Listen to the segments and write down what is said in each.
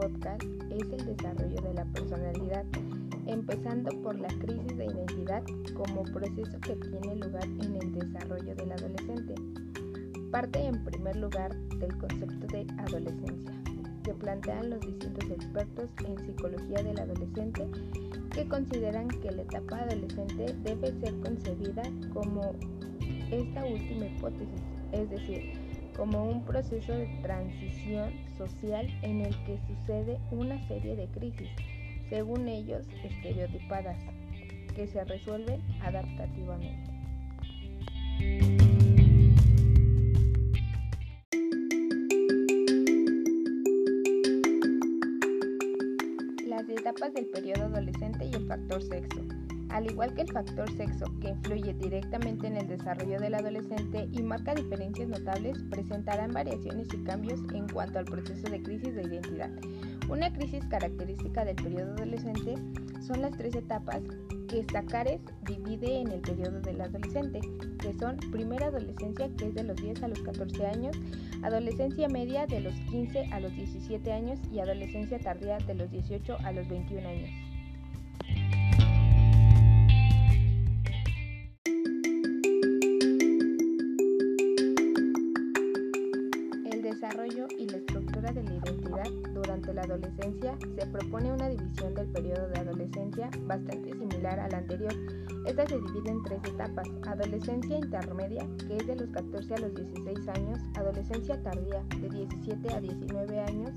podcast es el desarrollo de la personalidad, empezando por la crisis de identidad como proceso que tiene lugar en el desarrollo del adolescente. Parte en primer lugar del concepto de adolescencia, que plantean los distintos expertos en psicología del adolescente que consideran que la etapa adolescente debe ser concebida como esta última hipótesis, es decir, como un proceso de transición social en el que sucede una serie de crisis, según ellos estereotipadas, que se resuelven adaptativamente. Las etapas del periodo adolescente y el factor sexo. Al igual que el factor sexo, que influye directamente en el desarrollo del adolescente y marca diferencias notables, presentarán variaciones y cambios en cuanto al proceso de crisis de identidad. Una crisis característica del periodo adolescente son las tres etapas que Staccares divide en el periodo del adolescente, que son primera adolescencia, que es de los 10 a los 14 años, adolescencia media de los 15 a los 17 años y adolescencia tardía de los 18 a los 21 años. La adolescencia se propone una división del periodo de adolescencia bastante similar a la anterior. Esta se divide en tres etapas, adolescencia intermedia, que es de los 14 a los 16 años, adolescencia tardía, de 17 a 19 años,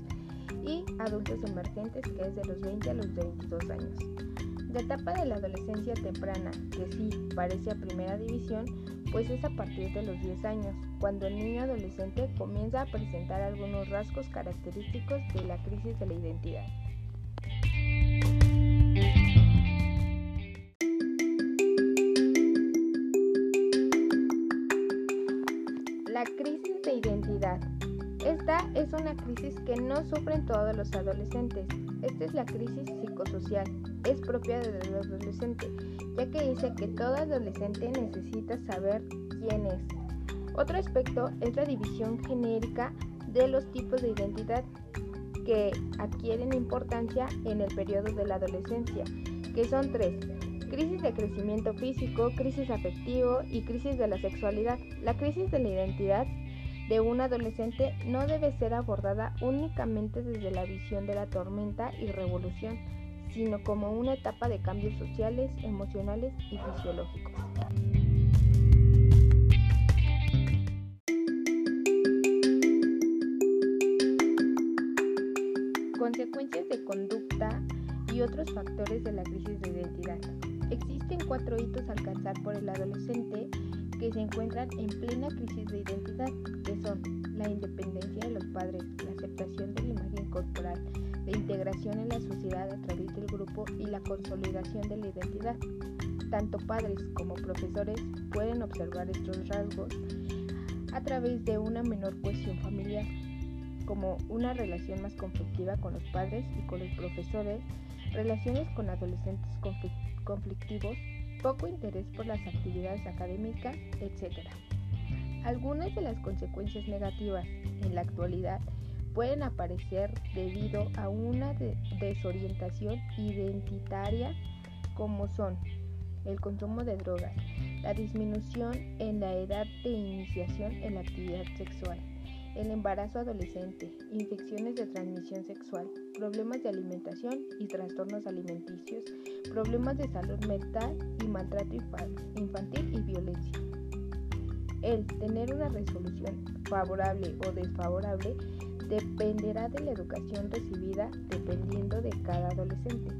y adultos emergentes, que es de los 20 a los 22 años. La etapa de la adolescencia temprana, que sí parece a primera división, pues es a partir de los 10 años, cuando el niño adolescente comienza a presentar algunos rasgos característicos de la crisis de la identidad. La crisis. Es una crisis que no sufren todos los adolescentes. Esta es la crisis psicosocial. Es propia del adolescente ya que dice que todo adolescente necesita saber quién es. Otro aspecto es la división genérica de los tipos de identidad que adquieren importancia en el periodo de la adolescencia, que son tres. Crisis de crecimiento físico, crisis afectivo y crisis de la sexualidad. La crisis de la identidad de un adolescente no debe ser abordada únicamente desde la visión de la tormenta y revolución, sino como una etapa de cambios sociales, emocionales y fisiológicos. Consecuencias de conducta y otros factores de la crisis de identidad. Existen cuatro hitos a alcanzar por el adolescente que se encuentran en plena crisis de identidad, que son la independencia de los padres, la aceptación de la imagen corporal, la integración en la sociedad a través del grupo y la consolidación de la identidad. Tanto padres como profesores pueden observar estos rasgos a través de una menor cohesión familiar, como una relación más conflictiva con los padres y con los profesores, relaciones con adolescentes conflictivos, poco interés por las actividades académicas, etc. Algunas de las consecuencias negativas en la actualidad pueden aparecer debido a una desorientación identitaria como son el consumo de drogas, la disminución en la edad de iniciación en la actividad sexual, el embarazo adolescente, infecciones de transmisión sexual, problemas de alimentación y trastornos alimenticios, problemas de salud mental y maltrato infantil y violencia. El tener una resolución favorable o desfavorable dependerá de la educación recibida dependiendo de cada adolescente.